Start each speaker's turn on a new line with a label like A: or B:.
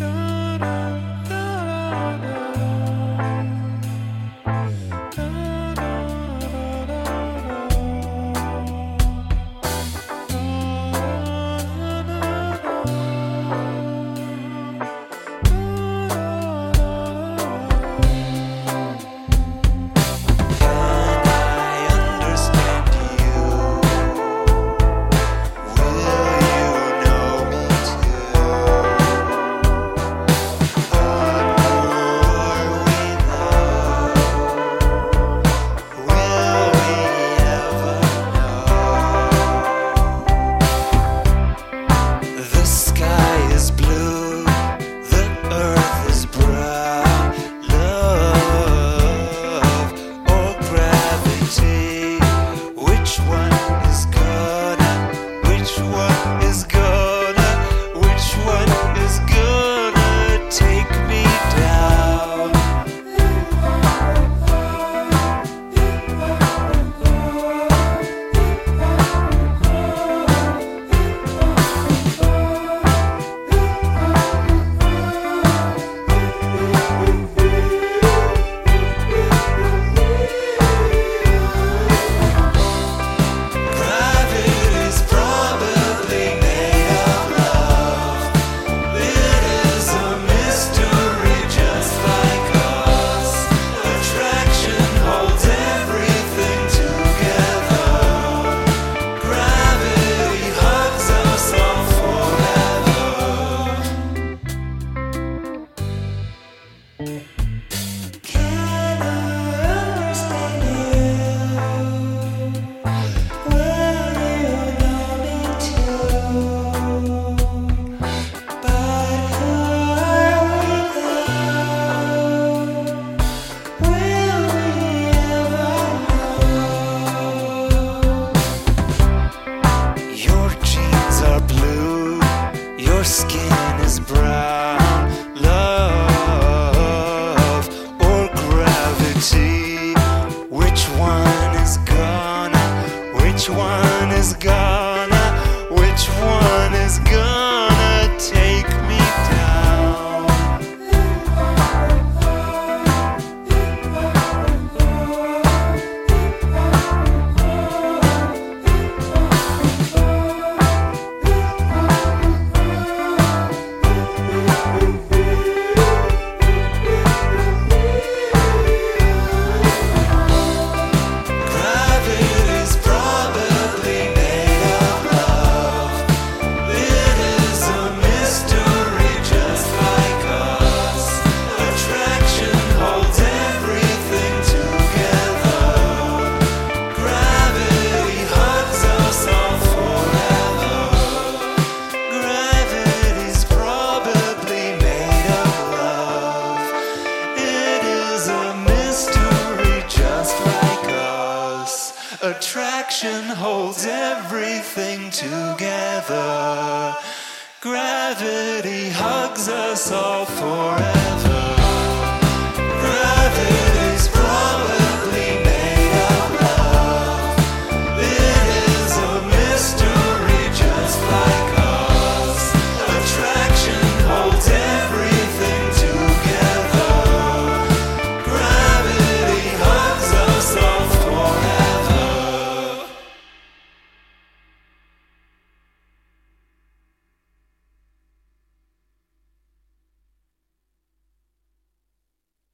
A: Girl. one is God. Attraction holds everything together. Gravity hugs us all forever.